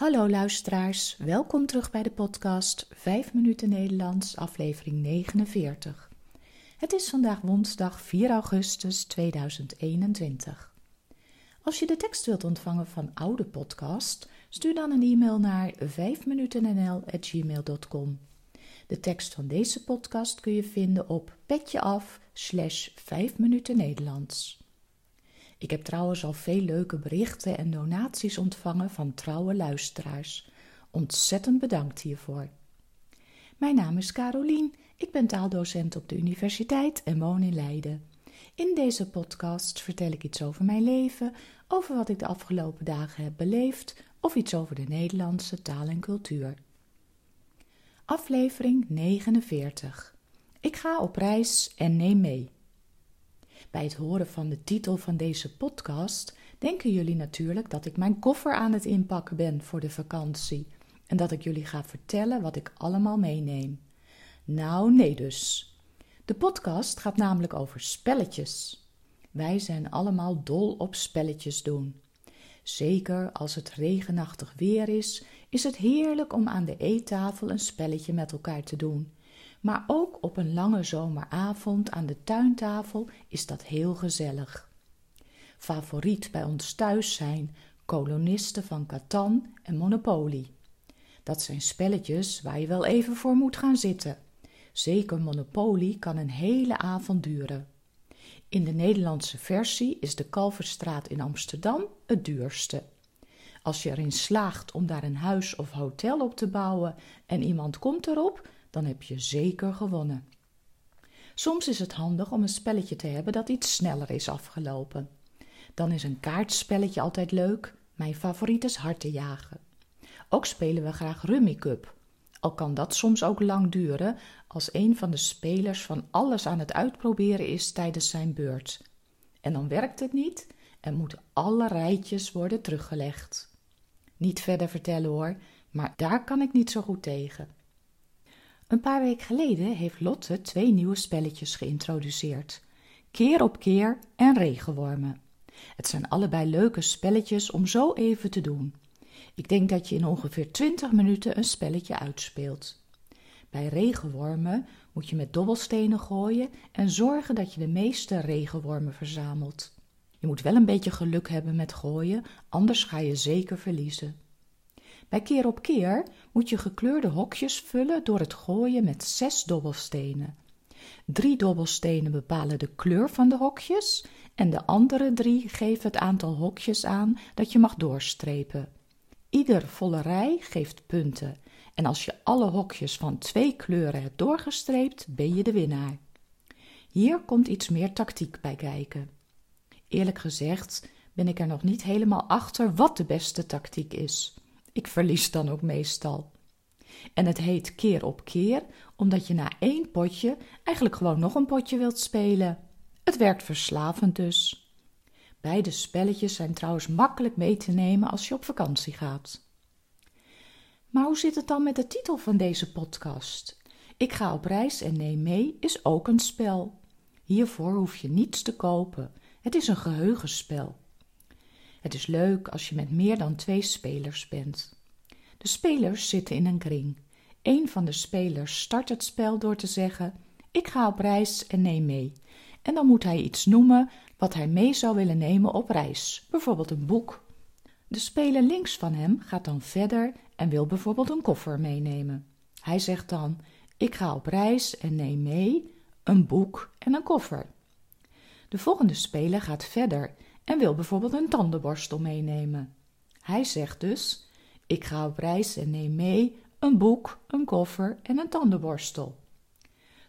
Hallo luisteraars, welkom terug bij de podcast 5 minuten Nederlands, aflevering 49. Het is vandaag woensdag 4 augustus 2021. Als je de tekst wilt ontvangen van oude podcast, stuur dan een e-mail naar 5minutennl@gmail.com. De tekst van deze podcast kun je vinden op petjeaf slash 5 minuten Nederlands. Ik heb trouwens al veel leuke berichten en donaties ontvangen van trouwe luisteraars. Ontzettend bedankt hiervoor. Mijn naam is Carolien, ik ben taaldocent op de universiteit en woon in Leiden. In deze podcast vertel ik iets over mijn leven, over wat ik de afgelopen dagen heb beleefd of iets over de Nederlandse taal en cultuur. Aflevering 49. Ik ga op reis en neem mee. Bij het horen van de titel van deze podcast denken jullie natuurlijk dat ik mijn koffer aan het inpakken ben voor de vakantie en dat ik jullie ga vertellen wat ik allemaal meeneem. Nou, nee dus. De podcast gaat namelijk over spelletjes. Wij zijn allemaal dol op spelletjes doen. Zeker als het regenachtig weer is, is het heerlijk om aan de eettafel een spelletje met elkaar te doen. Maar ook op een lange zomeravond aan de tuintafel is dat heel gezellig. Favoriet bij ons thuis zijn kolonisten van Catan en Monopoly. Dat zijn spelletjes waar je wel even voor moet gaan zitten. Zeker Monopoly kan een hele avond duren. In de Nederlandse versie is de Kalverstraat in Amsterdam het duurste. Als je erin slaagt om daar een huis of hotel op te bouwen en iemand komt erop, dan heb je zeker gewonnen. Soms is het handig om een spelletje te hebben dat iets sneller is afgelopen. Dan is een kaartspelletje altijd leuk. Mijn favoriet is hartenjagen. Ook spelen we graag Rummy Cup. Al kan dat soms ook lang duren als een van de spelers van alles aan het uitproberen is tijdens zijn beurt. En dan werkt het niet en moeten alle rijtjes worden teruggelegd. Niet verder vertellen hoor, maar daar kan ik niet zo goed tegen. Een paar weken geleden heeft Lotte twee nieuwe spelletjes geïntroduceerd: Keer op keer en regenwormen. Het zijn allebei leuke spelletjes om zo even te doen. Ik denk dat je in ongeveer 20 minuten een spelletje uitspeelt. Bij regenwormen moet je met dobbelstenen gooien en zorgen dat je de meeste regenwormen verzamelt. Je moet wel een beetje geluk hebben met gooien, anders ga je zeker verliezen. Bij keer op keer moet je gekleurde hokjes vullen door het gooien met zes dobbelstenen. Drie dobbelstenen bepalen de kleur van de hokjes en de andere drie geven het aantal hokjes aan dat je mag doorstrepen. Ieder volle rij geeft punten en als je alle hokjes van twee kleuren hebt doorgestreept, ben je de winnaar. Hier komt iets meer tactiek bij kijken. Eerlijk gezegd ben ik er nog niet helemaal achter wat de beste tactiek is. Ik verlies dan ook meestal. En het heet keer op keer, omdat je na één potje eigenlijk gewoon nog een potje wilt spelen. Het werkt verslavend dus. Beide spelletjes zijn trouwens makkelijk mee te nemen als je op vakantie gaat. Maar hoe zit het dan met de titel van deze podcast? Ik ga op reis en neem mee is ook een spel. Hiervoor hoef je niets te kopen. Het is een geheugenspel. Het is leuk als je met meer dan twee spelers bent. De spelers zitten in een kring. Een van de spelers start het spel door te zeggen: Ik ga op reis en neem mee. En dan moet hij iets noemen wat hij mee zou willen nemen op reis, bijvoorbeeld een boek. De speler links van hem gaat dan verder en wil bijvoorbeeld een koffer meenemen. Hij zegt dan: Ik ga op reis en neem mee een boek en een koffer. De volgende speler gaat verder en wil bijvoorbeeld een tandenborstel meenemen. Hij zegt dus: Ik ga op reis en neem mee een boek, een koffer en een tandenborstel.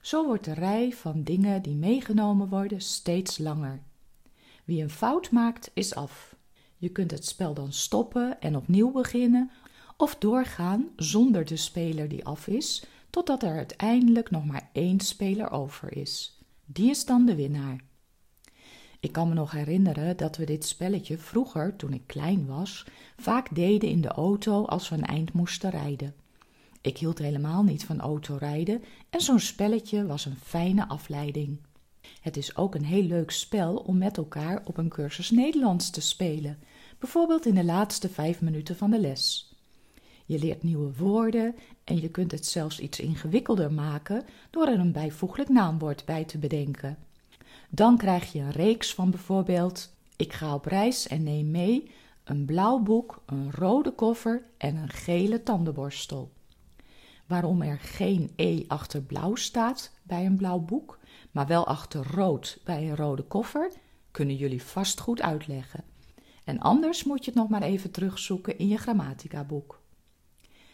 Zo wordt de rij van dingen die meegenomen worden steeds langer. Wie een fout maakt, is af. Je kunt het spel dan stoppen en opnieuw beginnen, of doorgaan zonder de speler die af is, totdat er uiteindelijk nog maar één speler over is. Die is dan de winnaar. Ik kan me nog herinneren dat we dit spelletje vroeger, toen ik klein was, vaak deden in de auto als we een eind moesten rijden. Ik hield helemaal niet van autorijden en zo'n spelletje was een fijne afleiding. Het is ook een heel leuk spel om met elkaar op een cursus Nederlands te spelen, bijvoorbeeld in de laatste vijf minuten van de les. Je leert nieuwe woorden en je kunt het zelfs iets ingewikkelder maken door er een bijvoeglijk naamwoord bij te bedenken. Dan krijg je een reeks van bijvoorbeeld: Ik ga op reis en neem mee een blauw boek, een rode koffer en een gele tandenborstel. Waarom er geen E achter blauw staat bij een blauw boek, maar wel achter rood bij een rode koffer, kunnen jullie vast goed uitleggen. En anders moet je het nog maar even terugzoeken in je grammatica-boek.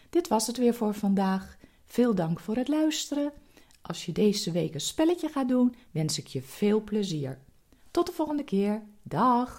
Dit was het weer voor vandaag. Veel dank voor het luisteren. Als je deze week een spelletje gaat doen, wens ik je veel plezier. Tot de volgende keer. Dag!